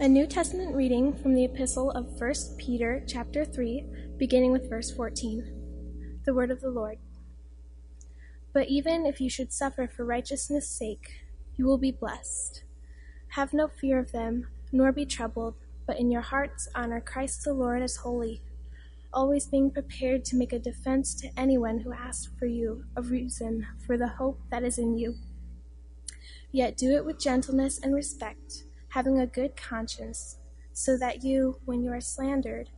A New Testament reading from the epistle of 1 Peter chapter 3, beginning with verse 14. The word of the Lord. But even if you should suffer for righteousness' sake, you will be blessed. Have no fear of them, nor be troubled, but in your hearts honor Christ the Lord as holy, always being prepared to make a defense to anyone who asks for you a reason for the hope that is in you. Yet do it with gentleness and respect, having a good conscience, so that you, when you are slandered,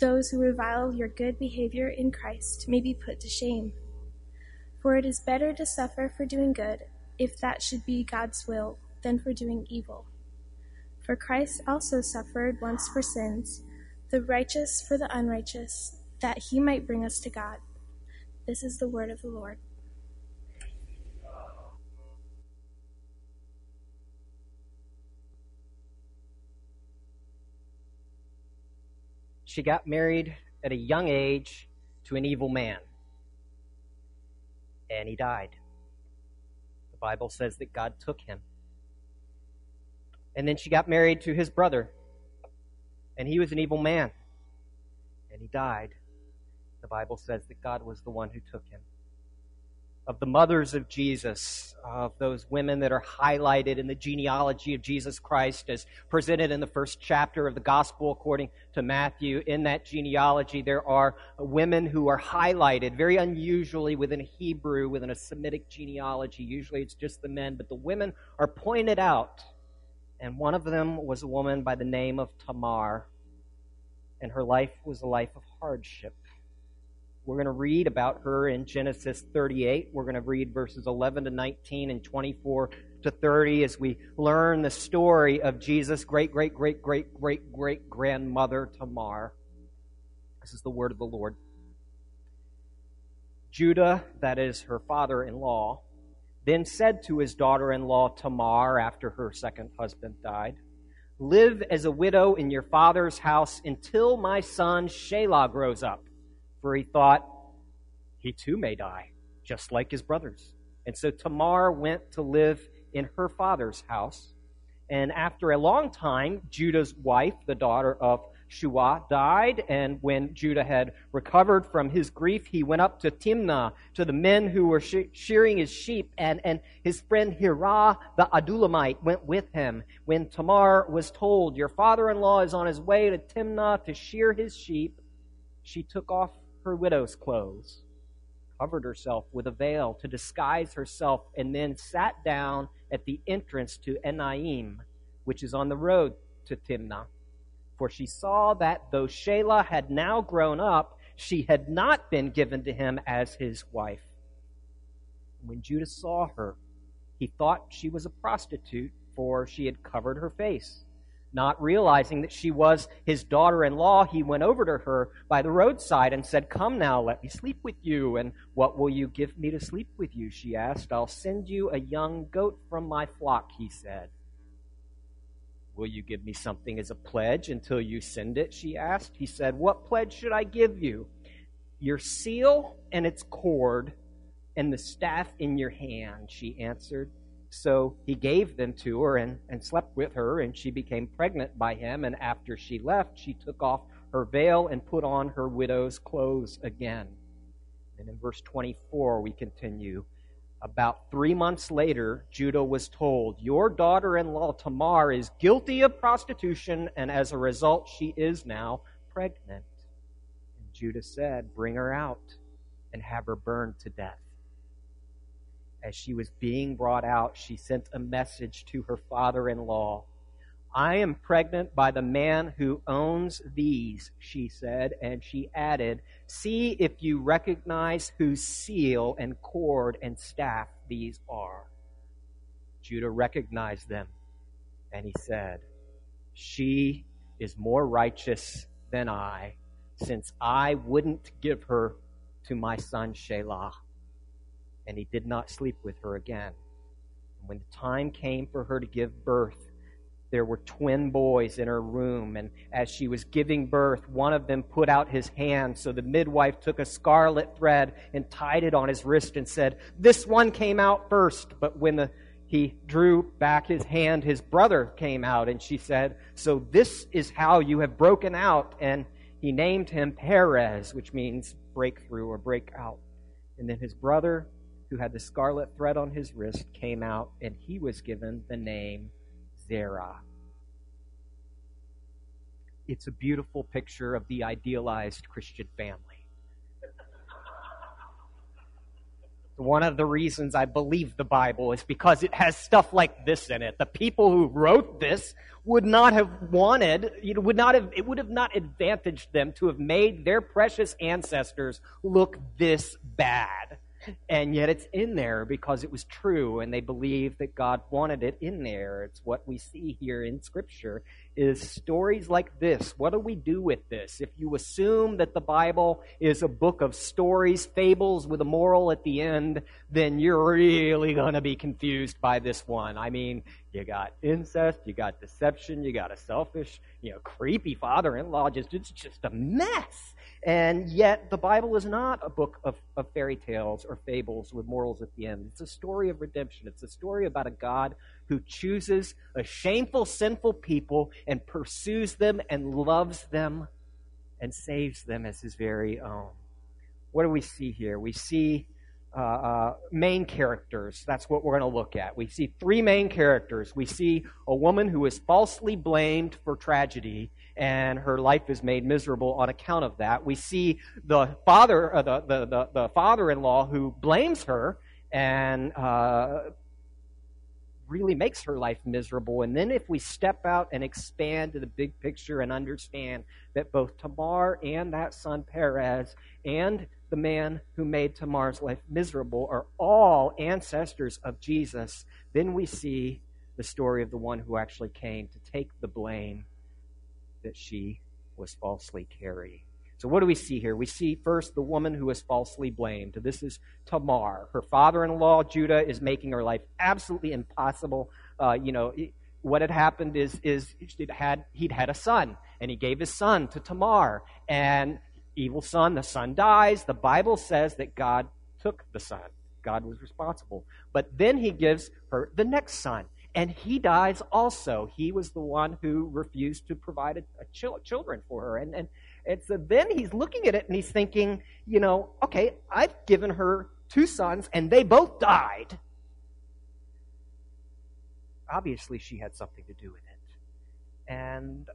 those who revile your good behavior in Christ may be put to shame. For it is better to suffer for doing good, if that should be God's will, than for doing evil. For Christ also suffered once for sins, the righteous for the unrighteous, that he might bring us to God. This is the word of the Lord. She got married at a young age to an evil man, and he died. The Bible says that God took him. And then she got married to his brother, and he was an evil man, and he died. The Bible says that God was the one who took him of the mothers of Jesus, of those women that are highlighted in the genealogy of Jesus Christ as presented in the first chapter of the Gospel according to Matthew. In that genealogy, there are women who are highlighted very unusually within Hebrew, within a Semitic genealogy. Usually it's just the men, but the women are pointed out. And one of them was a woman by the name of Tamar, and her life was a life of hardship. We're going to read about her in Genesis 38. We're going to read verses 11 to 19 and 24 to 30 as we learn the story of Jesus' great, great, great, great, great, great grandmother, Tamar. This is the word of the Lord. Judah, that is her father in law, then said to his daughter in law Tamar after her second husband died, Live as a widow in your father's house until my son Shelah grows up for he thought he too may die, just like his brothers. And so Tamar went to live in her father's house. And after a long time, Judah's wife, the daughter of Shua, died. And when Judah had recovered from his grief, he went up to Timnah to the men who were shearing his sheep. And, and his friend Hirah, the Adullamite, went with him. When Tamar was told, Your father in law is on his way to Timnah to shear his sheep, she took off her widow's clothes, covered herself with a veil to disguise herself, and then sat down at the entrance to Enaim, which is on the road to Timnah. For she saw that though Shelah had now grown up, she had not been given to him as his wife. When Judah saw her, he thought she was a prostitute, for she had covered her face. Not realizing that she was his daughter in law, he went over to her by the roadside and said, Come now, let me sleep with you. And what will you give me to sleep with you? She asked. I'll send you a young goat from my flock, he said. Will you give me something as a pledge until you send it? She asked. He said, What pledge should I give you? Your seal and its cord and the staff in your hand, she answered. So he gave them to her and, and slept with her, and she became pregnant by him. And after she left, she took off her veil and put on her widow's clothes again. And in verse 24, we continue. About three months later, Judah was told, Your daughter in law Tamar is guilty of prostitution, and as a result, she is now pregnant. And Judah said, Bring her out and have her burned to death as she was being brought out, she sent a message to her father in law. I am pregnant by the man who owns these, she said, and she added, See if you recognize whose seal and cord and staff these are. Judah recognized them, and he said, She is more righteous than I, since I wouldn't give her to my son Shelah and he did not sleep with her again. And when the time came for her to give birth, there were twin boys in her room, and as she was giving birth, one of them put out his hand. So the midwife took a scarlet thread and tied it on his wrist and said, This one came out first. But when the he drew back his hand, his brother came out, and she said, So this is how you have broken out. And he named him Perez, which means breakthrough or breakout. And then his brother, who had the scarlet thread on his wrist, came out, and he was given the name Zerah. It's a beautiful picture of the idealized Christian family. One of the reasons I believe the Bible is because it has stuff like this in it. The people who wrote this would not have wanted, you know, would not have, it would have not advantaged them to have made their precious ancestors look this bad. And yet it's in there because it was true and they believed that God wanted it in there. It's what we see here in Scripture is stories like this. What do we do with this? If you assume that the Bible is a book of stories, fables with a moral at the end, then you're really going to be confused by this one. I mean, you got incest, you got deception, you got a selfish, you know, creepy father-in-law. Just it's just a mess. And yet, the Bible is not a book of, of fairy tales or fables with morals at the end. It's a story of redemption. It's a story about a God who chooses a shameful, sinful people and pursues them and loves them and saves them as his very own. What do we see here? We see uh, uh, main characters. That's what we're going to look at. We see three main characters. We see a woman who is falsely blamed for tragedy and her life is made miserable on account of that. We see the father, uh, the, the, the, the, father-in-law who blames her and uh, really makes her life miserable. And then if we step out and expand to the big picture and understand that both Tamar and that son Perez and the man who made Tamar's life miserable are all ancestors of Jesus, then we see the story of the one who actually came to take the blame that she was falsely carrying. So, what do we see here? We see first the woman who is falsely blamed. This is Tamar. Her father in law, Judah, is making her life absolutely impossible. Uh, you know, what had happened is, is had, he'd had a son, and he gave his son to Tamar. And evil son, the son dies. The Bible says that God took the son, God was responsible. But then he gives her the next son and he dies also. He was the one who refused to provide a, a ch- children for her. And, and, and so then he's looking at it and he's thinking, you know, okay, I've given her two sons and they both died. Obviously, she had something to do with it. And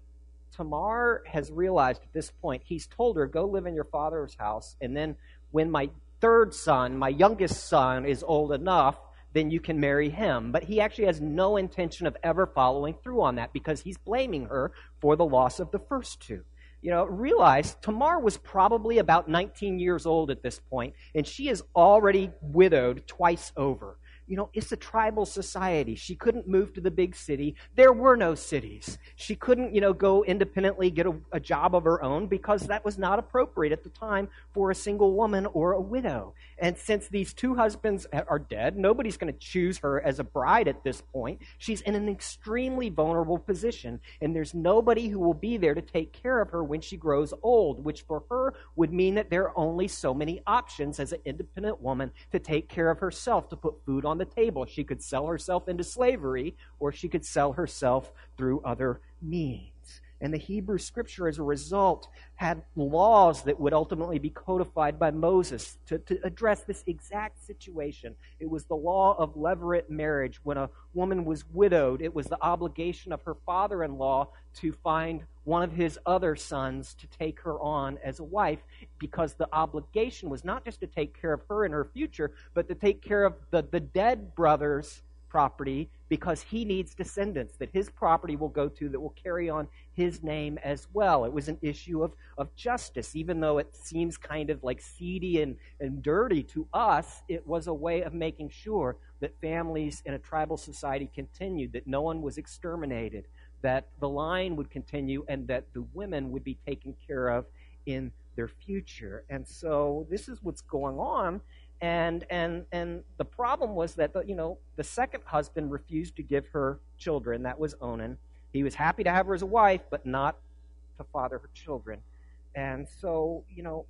Tamar has realized at this point, he's told her, go live in your father's house. And then when my third son, my youngest son, is old enough, then you can marry him. But he actually has no intention of ever following through on that because he's blaming her for the loss of the first two. You know, realize Tamar was probably about 19 years old at this point, and she is already widowed twice over you know, it's a tribal society. She couldn't move to the big city. There were no cities. She couldn't, you know, go independently get a, a, job of her own because that was not appropriate at the time for a single woman or a widow. And since these two husbands are dead, nobody's going to choose her as a bride at this point. She's in an extremely vulnerable position, and there's nobody who will be there to take care of her when she grows old, which for her would mean that there are only so many options as an independent woman to take care of herself, to put food on the table. She could sell herself into slavery, or she could sell herself through other means. And the Hebrew scripture, as a result, had laws that would ultimately be codified by Moses to, to address this exact situation. It was the law of levirate marriage. When a woman was widowed, it was the obligation of her father in law to find one of his other sons to take her on as a wife because the obligation was not just to take care of her in her future, but to take care of the, the dead brother's property because he needs descendants that his property will go to that will carry on his name as well. It was an issue of, of justice. Even though it seems kind of like seedy and, and dirty to us, it was a way of making sure that families in a tribal society continued, that no one was exterminated, that the line would continue, and that the women would be taken care of in their future. And so this is what's going on and and and the problem was that the, you know the second husband refused to give her children. That was Onan. He was happy to have her as a wife, but not to father her children. And so you know,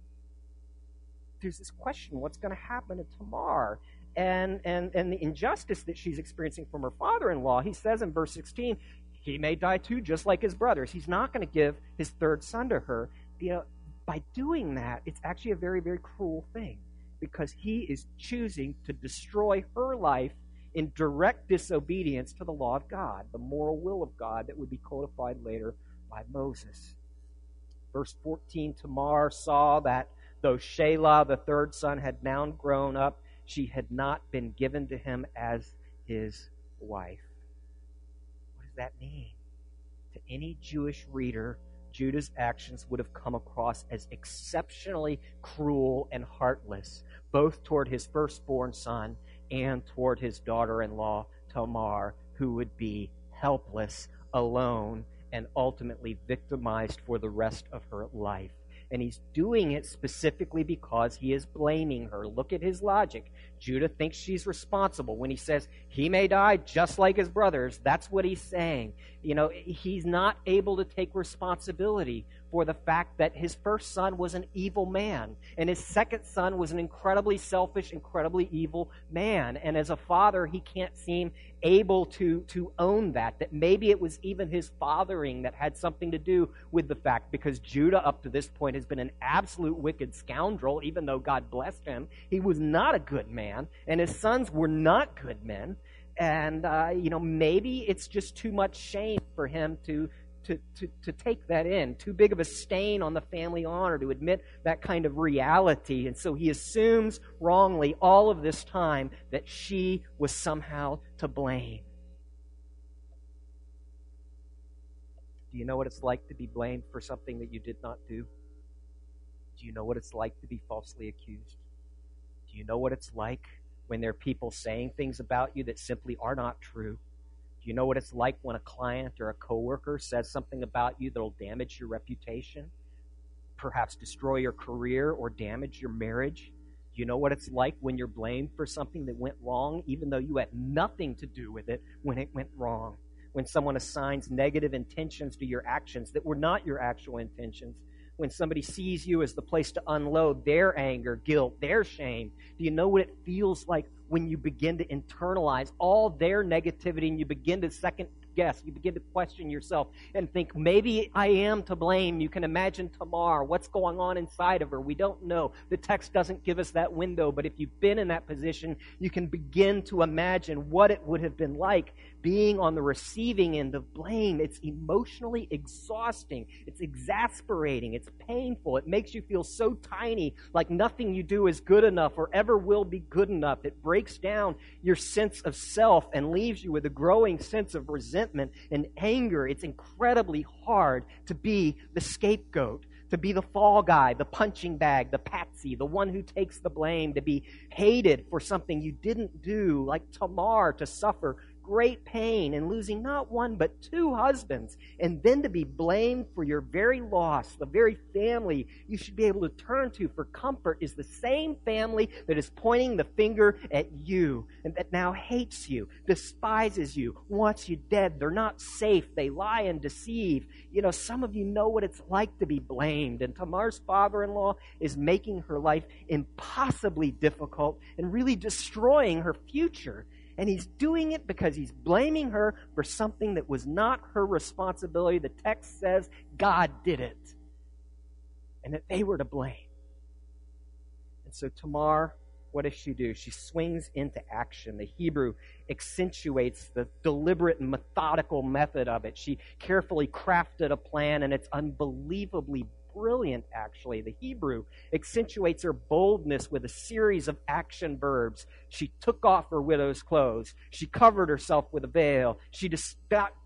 there's this question: what's going to happen to Tamar? and, and, and the injustice that she's experiencing from her father in law. He says in verse 16, he may die too, just like his brothers. He's not going to give his third son to her. You know, by doing that, it's actually a very, very cruel thing because he is choosing to destroy her life in direct disobedience to the law of God, the moral will of God that would be codified later by Moses. Verse 14 Tamar saw that though Shelah, the third son, had now grown up, she had not been given to him as his wife. What does that mean? To any Jewish reader, Judah's actions would have come across as exceptionally cruel and heartless, both toward his firstborn son and toward his daughter in law, Tamar, who would be helpless, alone, and ultimately victimized for the rest of her life. And he's doing it specifically because he is blaming her. Look at his logic. Judah thinks she's responsible. When he says he may die just like his brothers, that's what he's saying. You know, he's not able to take responsibility for the fact that his first son was an evil man, and his second son was an incredibly selfish, incredibly evil man. And as a father, he can't seem able to, to own that, that maybe it was even his fathering that had something to do with the fact, because Judah, up to this point, has been an absolute wicked scoundrel, even though God blessed him. He was not a good man, and his sons were not good men. And, uh, you know, maybe it's just too much shame for him to to, to, to take that in, too big of a stain on the family honor to admit that kind of reality. And so he assumes wrongly all of this time that she was somehow to blame. Do you know what it's like to be blamed for something that you did not do? Do you know what it's like to be falsely accused? Do you know what it's like when there are people saying things about you that simply are not true? You know what it's like when a client or a coworker says something about you that'll damage your reputation, perhaps destroy your career or damage your marriage? You know what it's like when you're blamed for something that went wrong, even though you had nothing to do with it when it went wrong? When someone assigns negative intentions to your actions that were not your actual intentions? When somebody sees you as the place to unload their anger, guilt, their shame? Do you know what it feels like when you begin to internalize all their negativity and you begin to second guess. You begin to question yourself and think, maybe I am to blame. You can imagine Tamar, what's going on inside of her. We don't know. The text doesn't give us that window, but if you've been in that position, you can begin to imagine what it would have been like being on the receiving end of blame. It's emotionally exhausting. It's exasperating. It's painful. It makes you feel so tiny, like nothing you do is good enough or ever will be good enough. It breaks down your sense of self and leaves you with a growing sense of resentment and anger. It's incredibly hard to be the scapegoat to be the fall guy, the punching bag, the patsy, the one who takes the blame, to be hated for something you didn't do, like Tamar, to suffer great pain and losing not one but two husbands, and then to be blamed for your very loss, the very family you should be able to turn to for comfort is the same family that is pointing the finger at you and that now hates you, despises you, wants you dead. They're not safe. They lie and deceive. You know, some of you know what it's like to be blamed, and Tamar's father in law is making her life impossibly difficult and really destroying her future. And he's doing it because he's blaming her for something that was not her responsibility. The text says God did it. And that they were to blame. And so Tamar, what does she do? She swings into action. The Hebrew accentuates the deliberate and methodical method of it. She carefully crafted a plan, and it's unbelievably brilliant, actually. The Hebrew accentuates her boldness with a series of action verbs. She took off her widow's clothes. She covered herself with a veil. She dis-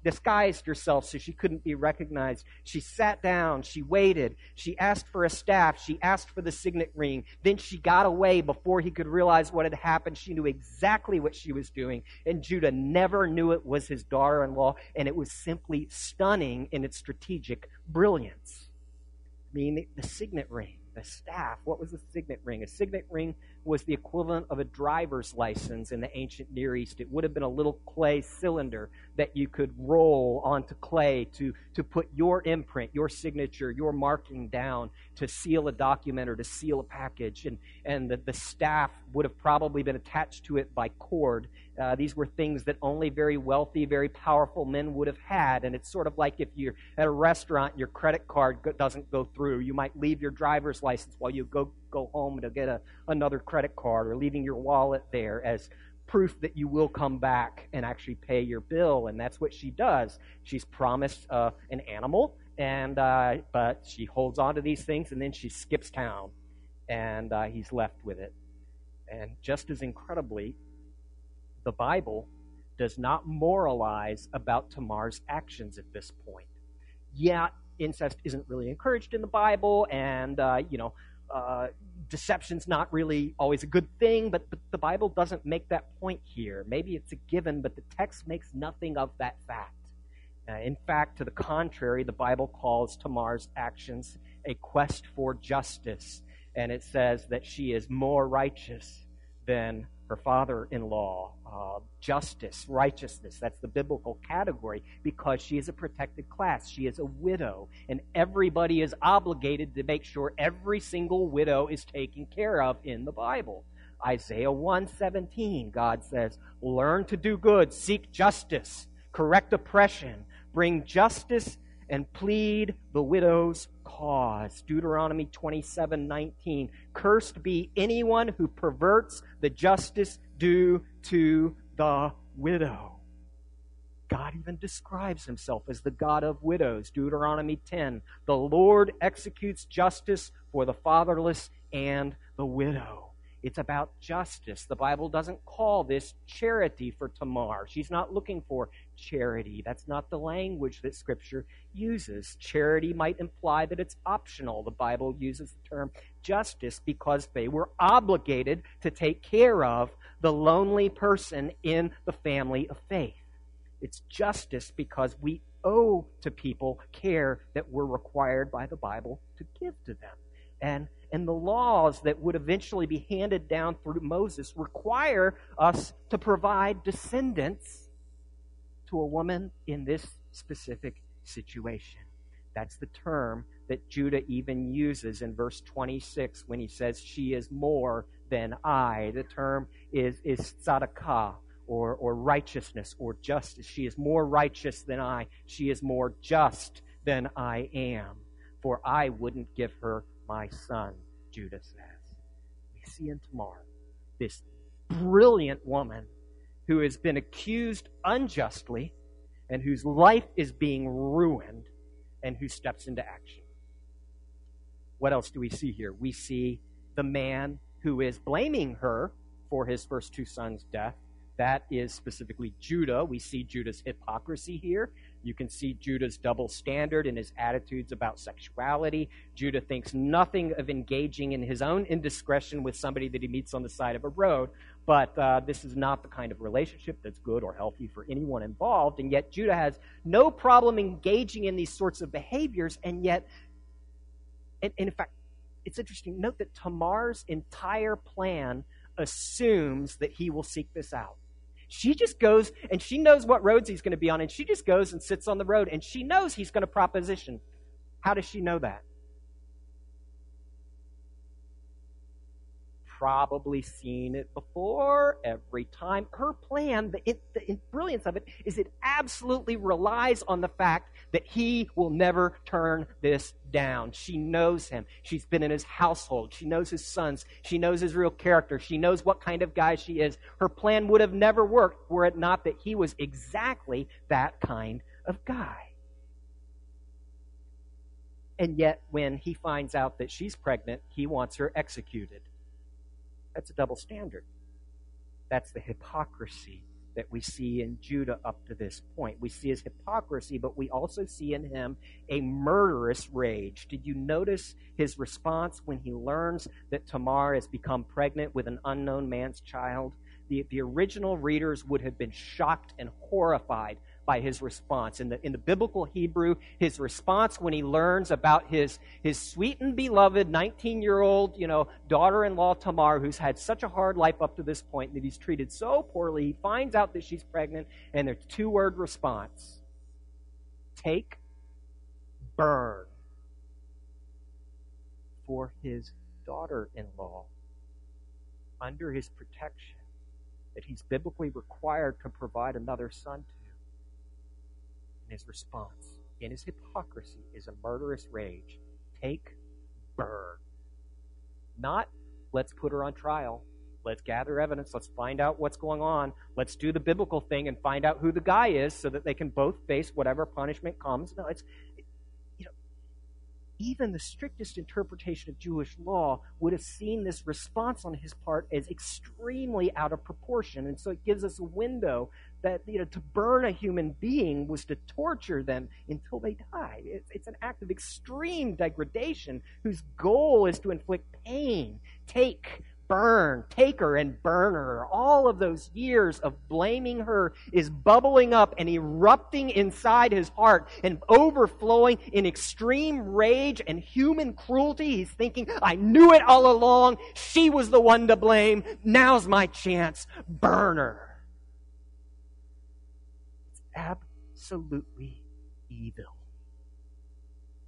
disguised herself so she couldn't be recognized. She sat down. She waited. She asked for a staff. She asked for the signet ring. Then she got away before he could realize what had happened. She knew exactly what she was doing. And Judah never knew it was his daughter in law. And it was simply stunning in its strategic brilliance mean the, the signet ring, the staff. What was the signet ring? A signet ring was the equivalent of a driver's license in the ancient Near East. It would have been a little clay cylinder that you could roll onto clay to, to put your imprint, your signature, your marking down to seal a document or to seal a package. And, and the, the staff would have probably been attached to it by cord. Uh, these were things that only very wealthy, very powerful men would have had. And it's sort of like if you're at a restaurant and your credit card doesn't go through, you might leave your driver's license while you go go home to get a, another credit card or leaving your wallet there as proof that you will come back and actually pay your bill. And that's what she does. She's promised uh, an animal, and uh, but she holds on to these things, and then she skips town, and uh, he's left with it. And just as incredibly, the Bible does not moralize about Tamar's actions at this point. Yeah, incest isn't really encouraged in the Bible, and uh, you know uh, deception's not really always a good thing, but, but the Bible doesn't make that point here. Maybe it's a given, but the text makes nothing of that fact. Uh, in fact, to the contrary, the Bible calls Tamar's actions a quest for justice, and it says that she is more righteous than her father in law, uh, justice, righteousness. That's the biblical category because she is a protected class. She is a widow, and everybody is obligated to make sure every single widow is taken care of in the Bible. Isaiah 117, God says, Learn to do good, seek justice, correct oppression, bring justice and plead the widow's cause. Deuteronomy 27:19. Cursed be anyone who perverts the justice due to the widow. God even describes himself as the God of widows. Deuteronomy 10. The Lord executes justice for the fatherless and the widow. It's about justice. The Bible doesn't call this charity for Tamar. She's not looking for charity. That's not the language that Scripture uses. Charity might imply that it's optional. The Bible uses the term justice because they were obligated to take care of the lonely person in the family of faith. It's justice because we owe to people care that we're required by the Bible to give to them. And and the laws that would eventually be handed down through Moses require us to provide descendants to a woman in this specific situation. That's the term that Judah even uses in verse 26 when he says, She is more than I. The term is, is tzedakah, or, or righteousness, or justice. She is more righteous than I. She is more just than I am. For I wouldn't give her my son, Judah says. We see in Tamar this brilliant woman who has been accused unjustly and whose life is being ruined and who steps into action. What else do we see here? We see the man who is blaming her for his first two sons' death. That is specifically Judah. We see Judah's hypocrisy here. You can see Judah's double standard in his attitudes about sexuality. Judah thinks nothing of engaging in his own indiscretion with somebody that he meets on the side of a road, but uh, this is not the kind of relationship that's good or healthy for anyone involved. And yet, Judah has no problem engaging in these sorts of behaviors, and yet, and, and in fact, it's interesting. Note that Tamar's entire plan assumes that he will seek this out. She just goes and she knows what roads he's going to be on, and she just goes and sits on the road, and she knows he's going to proposition. How does she know that? Probably seen it before every time. Her plan, the, the brilliance of it, is it absolutely relies on the fact that he will never turn this down. She knows him. She's been in his household. She knows his sons. She knows his real character. She knows what kind of guy she is. Her plan would have never worked were it not that he was exactly that kind of guy. And yet, when he finds out that she's pregnant, he wants her executed. That's a double standard. That's the hypocrisy that we see in Judah up to this point. We see his hypocrisy, but we also see in him a murderous rage. Did you notice his response when he learns that Tamar has become pregnant with an unknown man's child? The, the original readers would have been shocked and horrified by his response. In the, in the biblical Hebrew, his response when he learns about his, his sweet and beloved 19 year old, you know, daughter in law Tamar, who's had such a hard life up to this point that he's treated so poorly, he finds out that she's pregnant, and there's two word response take, burn for his daughter in law under his protection that he's biblically required to provide another son to. And his response in his hypocrisy is a murderous rage. Take, burn. Not, let's put her on trial. Let's gather evidence. Let's find out what's going on. Let's do the biblical thing and find out who the guy is so that they can both face whatever punishment comes. No, it's, you know, even the strictest interpretation of Jewish law would have seen this response on his part as extremely out of proportion. And so it gives us a window that you know to burn a human being was to torture them until they die. It's, it's an act of extreme degradation whose goal is to inflict pain, take burn, take her and burn her. All of those years of blaming her is bubbling up and erupting inside his heart and overflowing in extreme rage and human cruelty. He's thinking, I knew it all along. She was the one to blame. Now's my chance. Burn her. It's absolutely evil.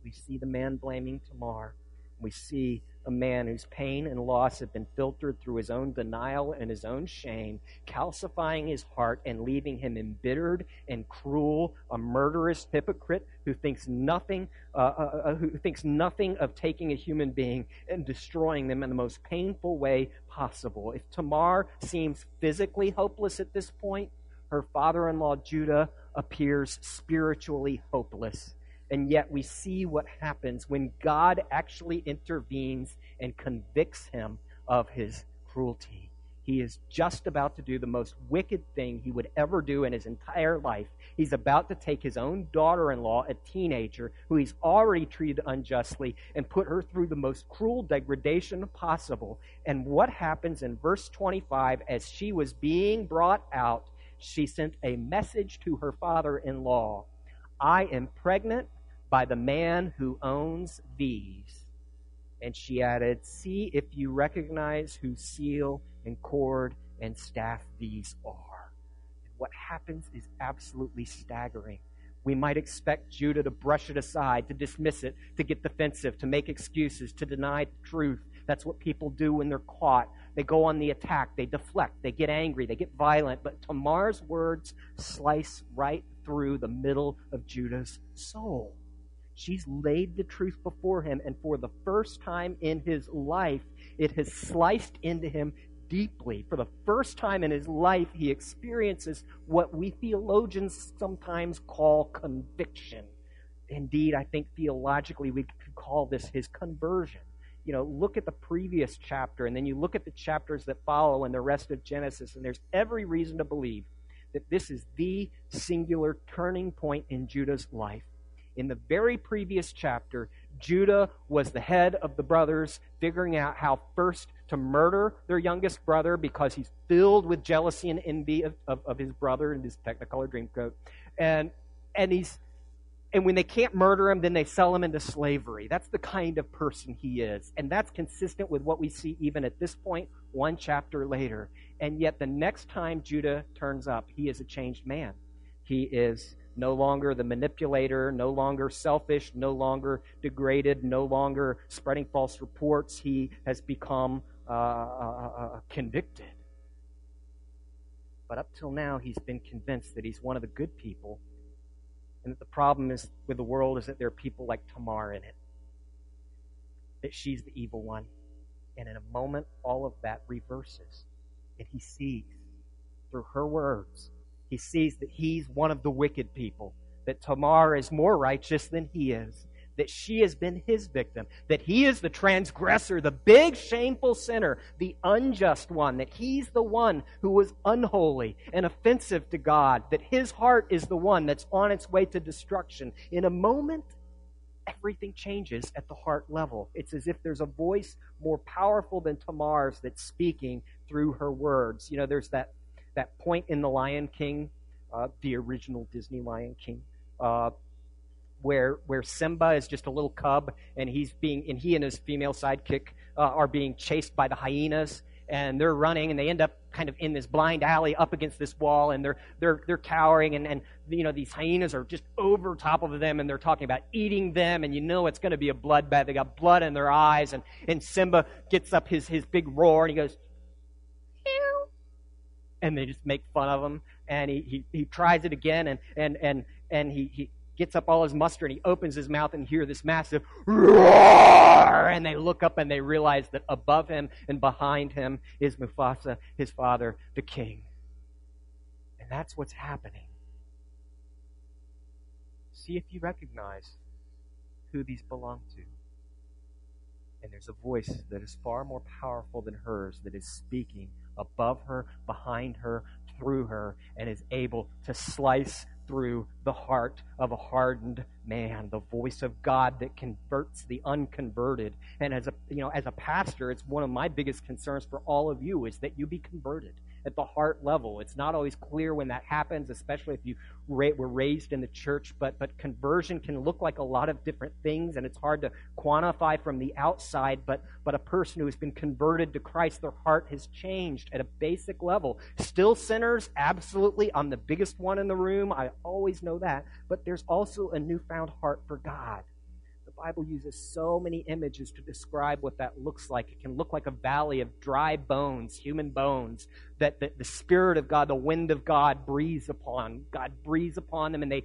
We see the man blaming Tamar. We see a man whose pain and loss have been filtered through his own denial and his own shame, calcifying his heart and leaving him embittered and cruel, a murderous hypocrite who thinks nothing, uh, uh, uh, who thinks nothing of taking a human being and destroying them in the most painful way possible. If Tamar seems physically hopeless at this point, her father-in-law Judah appears spiritually hopeless and yet we see what happens when God actually intervenes and convicts him of his cruelty. He is just about to do the most wicked thing he would ever do in his entire life. He's about to take his own daughter in law, a teenager, who he's already treated unjustly, and put her through the most cruel degradation possible. And what happens in verse 25 as she was being brought out, she sent a message to her father in law I am pregnant by the man who owns these. And she added, See if you recognize whose seal and cord and staff these are. And what happens is absolutely staggering. We might expect Judah to brush it aside, to dismiss it, to get defensive, to make excuses, to deny the truth. That's what people do when they're caught. They go on the attack, they deflect, they get angry, they get violent. But Tamar's words slice right through the middle of Judah's soul. She's laid the truth before him, and for the first time in his life, it has sliced into him deeply. For the first time in his life, he experiences what we theologians sometimes call conviction. Indeed, I think theologically we could call this his conversion. You know, look at the previous chapter, and then you look at the chapters that follow and the rest of Genesis, and there's every reason to believe that this is the singular turning point in Judah's life in the very previous chapter, Judah was the head of the brothers, figuring out how first to murder their youngest brother because he's filled with jealousy and envy of, of, of his brother in his Technicolor Dreamcoat. And, and he's and when they can't murder him, then they sell him into slavery. That's the kind of person he is. And that's consistent with what we see even at this point, one chapter later. And yet, the next time Judah turns up, he is a changed man. He is no longer the manipulator, no longer selfish, no longer degraded, no longer spreading false reports. He has become uh, uh, uh, convicted. But up till now, he's been convinced that he's one of the good people, and that the problem is with the world is that there are people like Tamar in it, that she's the evil one. And in a moment, all of that reverses, and he sees through her words he sees that he's one of the wicked people, that Tamar is more righteous than he is, that she has been his victim, that he is the transgressor, the big shameful sinner, the unjust one, that he's the one who was unholy and offensive to God, that his heart is the one that's on its way to destruction. In a moment, everything changes at the heart level. It's as if there's a voice more powerful than Tamar's that's speaking through her words. You know, there's that that point in The Lion King uh, the original Disney Lion King. Uh, where where Simba is just a little cub and he's being and he and his female sidekick uh, are being chased by the hyenas and they're running and they end up kind of in this blind alley up against this wall and they're they're they're cowering and and you know these hyenas are just over top of them and they're talking about eating them and you know it's going to be a bloodbath they got blood in their eyes and and Simba gets up his his big roar and he goes Ew. and they just make fun of him and he he, he tries it again and and and and he he gets up all his muster and he opens his mouth and hear this massive roar and they look up and they realize that above him and behind him is Mufasa, his father, the king. And that's what's happening. See if you recognize who these belong to. And there's a voice that is far more powerful than hers that is speaking above her, behind her, through her, and is able to slice through the heart of a hardened man, the voice of God that converts the unconverted. And as a you know, as a pastor, it's one of my biggest concerns for all of you is that you be converted at the heart level. It's not always clear when that happens, especially if you were raised in the church, but, but conversion can look like a lot of different things, and it's hard to quantify from the outside. But, but a person who has been converted to Christ, their heart has changed at a basic level. Still sinners, absolutely. I'm the biggest one in the room. I always know that. But there's also a newfound heart for God. Bible uses so many images to describe what that looks like. It can look like a valley of dry bones, human bones, that, that the Spirit of God, the wind of God breathes upon. God breathes upon them and they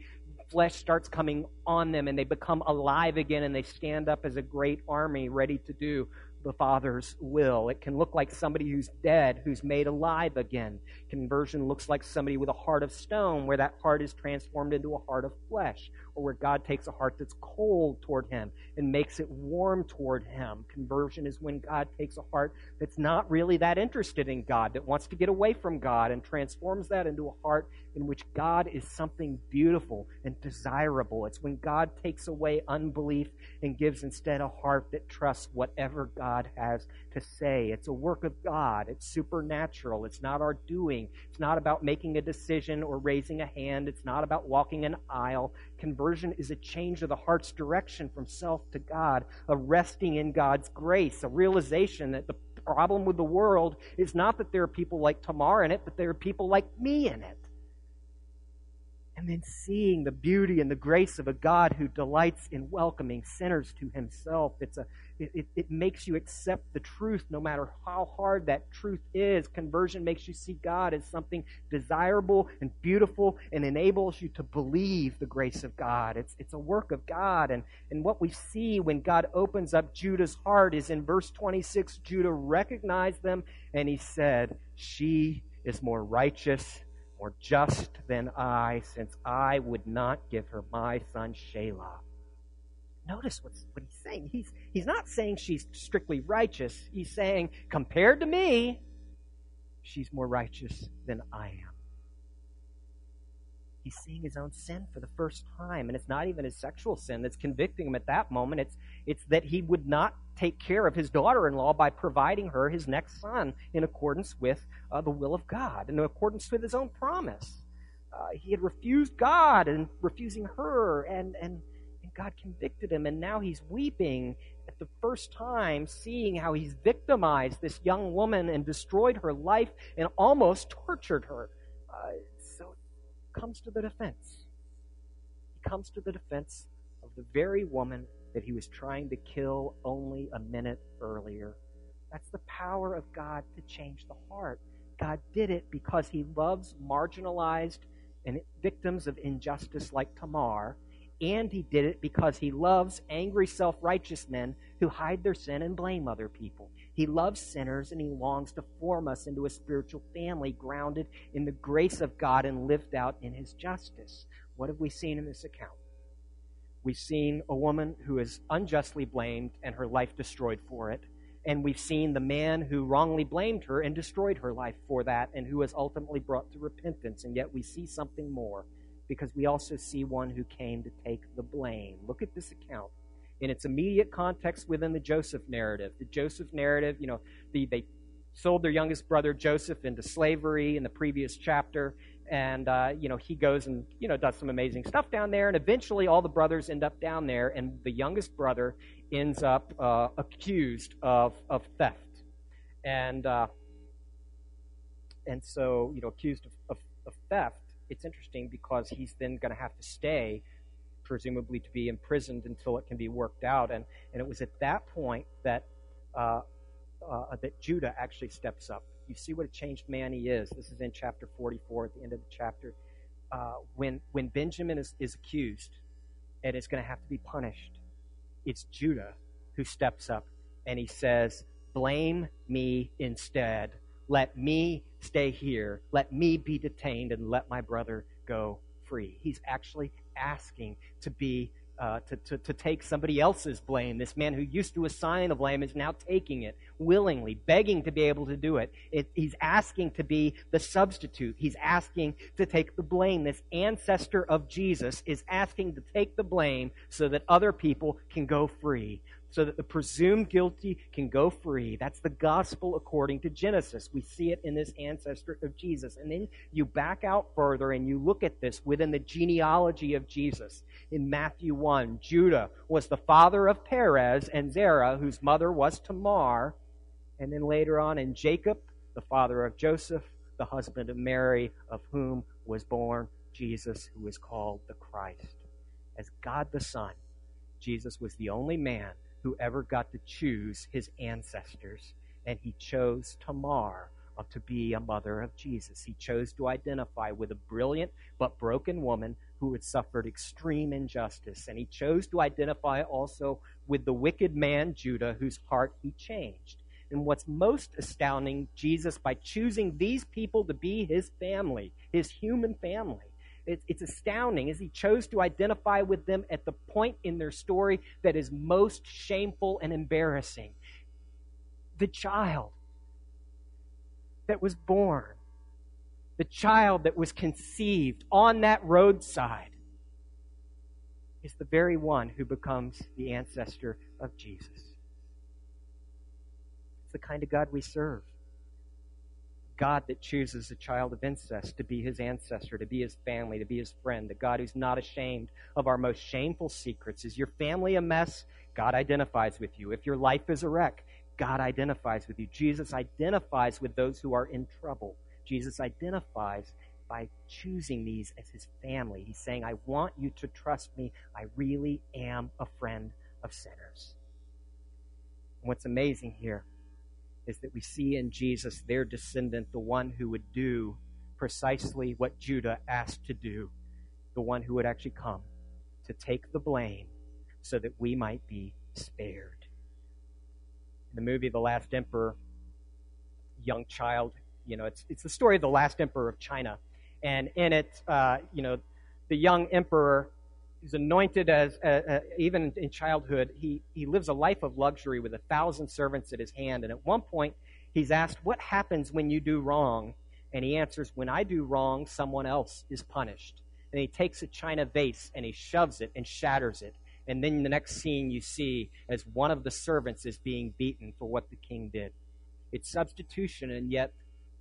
flesh starts coming on them and they become alive again and they stand up as a great army ready to do the Father's will. It can look like somebody who's dead, who's made alive again. Conversion looks like somebody with a heart of stone, where that heart is transformed into a heart of flesh, where God takes a heart that's cold toward Him and makes it warm toward Him. Conversion is when God takes a heart that's not really that interested in God, that wants to get away from God, and transforms that into a heart in which God is something beautiful and desirable. It's when God takes away unbelief and gives instead a heart that trusts whatever God has to say. It's a work of God. It's supernatural. It's not our doing. It's not about making a decision or raising a hand. It's not about walking an aisle. Conversion is a change of the heart's direction from self to God, a resting in God's grace, a realization that the problem with the world is not that there are people like Tamar in it, but there are people like me in it and then seeing the beauty and the grace of a God who delights in welcoming sinners to himself. It's a, it, it, makes you accept the truth no matter how hard that truth is. Conversion makes you see God as something desirable and beautiful and enables you to believe the grace of God. It's, it's a work of God. And, and what we see when God opens up Judah's heart is in verse 26, Judah recognized them and he said, She is more righteous more just than I, since I would not give her my son Shelah. Notice what's, what he's saying. He's, he's not saying she's strictly righteous. He's saying, compared to me, she's more righteous than I am. He's seeing his own sin for the first time, and it's not even his sexual sin that's convicting him at that moment. It's, it's that he would not take care of his daughter in law by providing her his next son in accordance with uh, the will of God, in accordance with his own promise. Uh, he had refused God and refusing her, and, and, and God convicted him, and now he's weeping at the first time, seeing how he's victimized this young woman and destroyed her life and almost tortured her. Uh, comes to the defense. He comes to the defense of the very woman that he was trying to kill only a minute earlier. That's the power of God to change the heart. God did it because he loves marginalized and victims of injustice like Tamar, and he did it because he loves angry, self righteous men who hide their sin and blame other people. He loves sinners and he longs to form us into a spiritual family grounded in the grace of God and lived out in his justice. What have we seen in this account? We've seen a woman who is unjustly blamed and her life destroyed for it. And we've seen the man who wrongly blamed her and destroyed her life for that and who was ultimately brought to repentance. And yet we see something more because we also see one who came to take the blame. Look at this account in its immediate context within the Joseph narrative. The Joseph narrative, you know, the, they sold their youngest brother Joseph into slavery in the previous chapter, and uh, you know he goes and you know does some amazing stuff down there and eventually all the brothers end up down there and the youngest brother ends up uh, accused of, of theft and uh, and so you know accused of, of, of theft it's interesting because he's then going to have to stay presumably to be imprisoned until it can be worked out and and it was at that point that uh, uh, that Judah actually steps up you see what a changed man he is. This is in chapter 44 at the end of the chapter. Uh, when, when Benjamin is, is accused and is going to have to be punished, it's Judah who steps up and he says, Blame me instead. Let me stay here. Let me be detained and let my brother go free. He's actually asking to be uh, to, to, to take somebody else's blame. This man who used to assign the blame is now taking it willingly, begging to be able to do it. it. He's asking to be the substitute. He's asking to take the blame. This ancestor of Jesus is asking to take the blame so that other people can go free so that the presumed guilty can go free. That's the gospel according to Genesis. We see it in this ancestor of Jesus. And then you back out further and you look at this within the genealogy of Jesus. In Matthew 1, Judah was the father of Perez and Zerah, whose mother was Tamar. And then later on in Jacob, the father of Joseph, the husband of Mary, of whom was born Jesus, who is called the Christ. As God the Son, Jesus was the only man who ever got to choose his ancestors. And he chose Tamar to be a mother of Jesus. He chose to identify with a brilliant but broken woman who had suffered extreme injustice. And he chose to identify also with the wicked man Judah, whose heart he changed. And what's most astounding, Jesus, by choosing these people to be his family, his human family, it's astounding as he chose to identify with them at the point in their story that is most shameful and embarrassing. The child that was born, the child that was conceived on that roadside, is the very one who becomes the ancestor of Jesus. It's the kind of God we serve. God that chooses a child of incest to be his ancestor, to be his family, to be his friend, the God who's not ashamed of our most shameful secrets. Is your family a mess? God identifies with you. If your life is a wreck, God identifies with you. Jesus identifies with those who are in trouble. Jesus identifies by choosing these as his family. He's saying, I want you to trust me. I really am a friend of sinners. And what's amazing here is that we see in Jesus, their descendant, the one who would do precisely what Judah asked to do, the one who would actually come to take the blame so that we might be spared. In the movie The Last Emperor, young child, you know, it's, it's the story of the last emperor of China. And in it, uh, you know, the young emperor He's anointed as, uh, uh, even in childhood, he, he lives a life of luxury with a thousand servants at his hand. And at one point, he's asked, What happens when you do wrong? And he answers, When I do wrong, someone else is punished. And he takes a china vase and he shoves it and shatters it. And then the next scene you see as one of the servants is being beaten for what the king did. It's substitution, and yet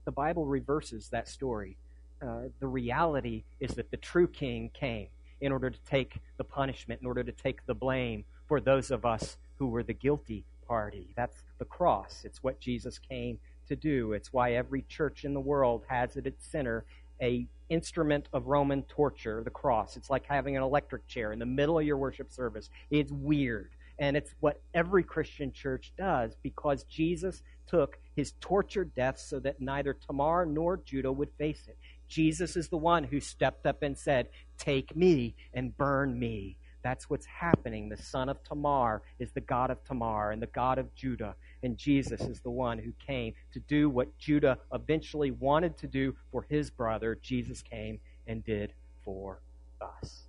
the Bible reverses that story. Uh, the reality is that the true king came in order to take the punishment, in order to take the blame for those of us who were the guilty party. That's the cross. It's what Jesus came to do. It's why every church in the world has at its center a instrument of Roman torture, the cross. It's like having an electric chair in the middle of your worship service. It's weird. And it's what every Christian church does because Jesus took his tortured death so that neither Tamar nor Judah would face it. Jesus is the one who stepped up and said, Take me and burn me. That's what's happening. The son of Tamar is the God of Tamar and the God of Judah. And Jesus is the one who came to do what Judah eventually wanted to do for his brother. Jesus came and did for us.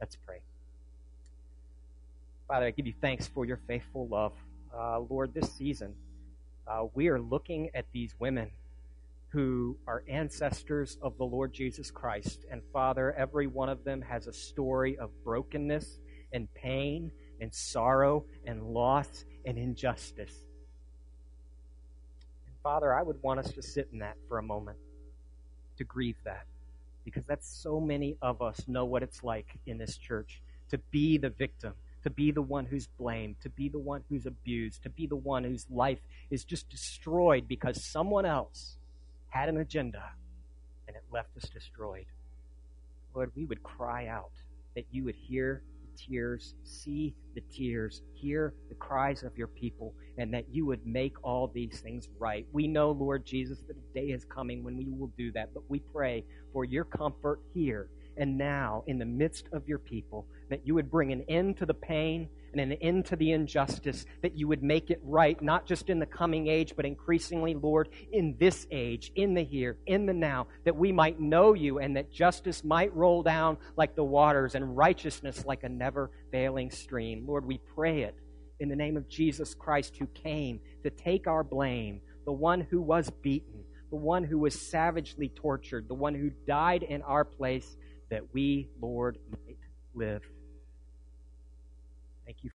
Let's pray. Father, I give you thanks for your faithful love. Uh, Lord, this season, uh, we are looking at these women who are ancestors of the Lord Jesus Christ. And Father, every one of them has a story of brokenness and pain and sorrow and loss and injustice. And Father, I would want us to sit in that for a moment, to grieve that. because that's so many of us know what it's like in this church to be the victim, to be the one who's blamed, to be the one who's abused, to be the one whose life is just destroyed because someone else had an agenda and it left us destroyed. Lord, we would cry out that you would hear the tears, see the tears, hear the cries of your people, and that you would make all these things right. We know, Lord Jesus, that a day is coming when we will do that, but we pray for your comfort here and now in the midst of your people, that you would bring an end to the pain and an end to the injustice, that you would make it right, not just in the coming age, but increasingly, Lord, in this age, in the here, in the now, that we might know you and that justice might roll down like the waters and righteousness like a never failing stream. Lord, we pray it in the name of Jesus Christ, who came to take our blame, the one who was beaten, the one who was savagely tortured, the one who died in our place that we, Lord, might live. Thank you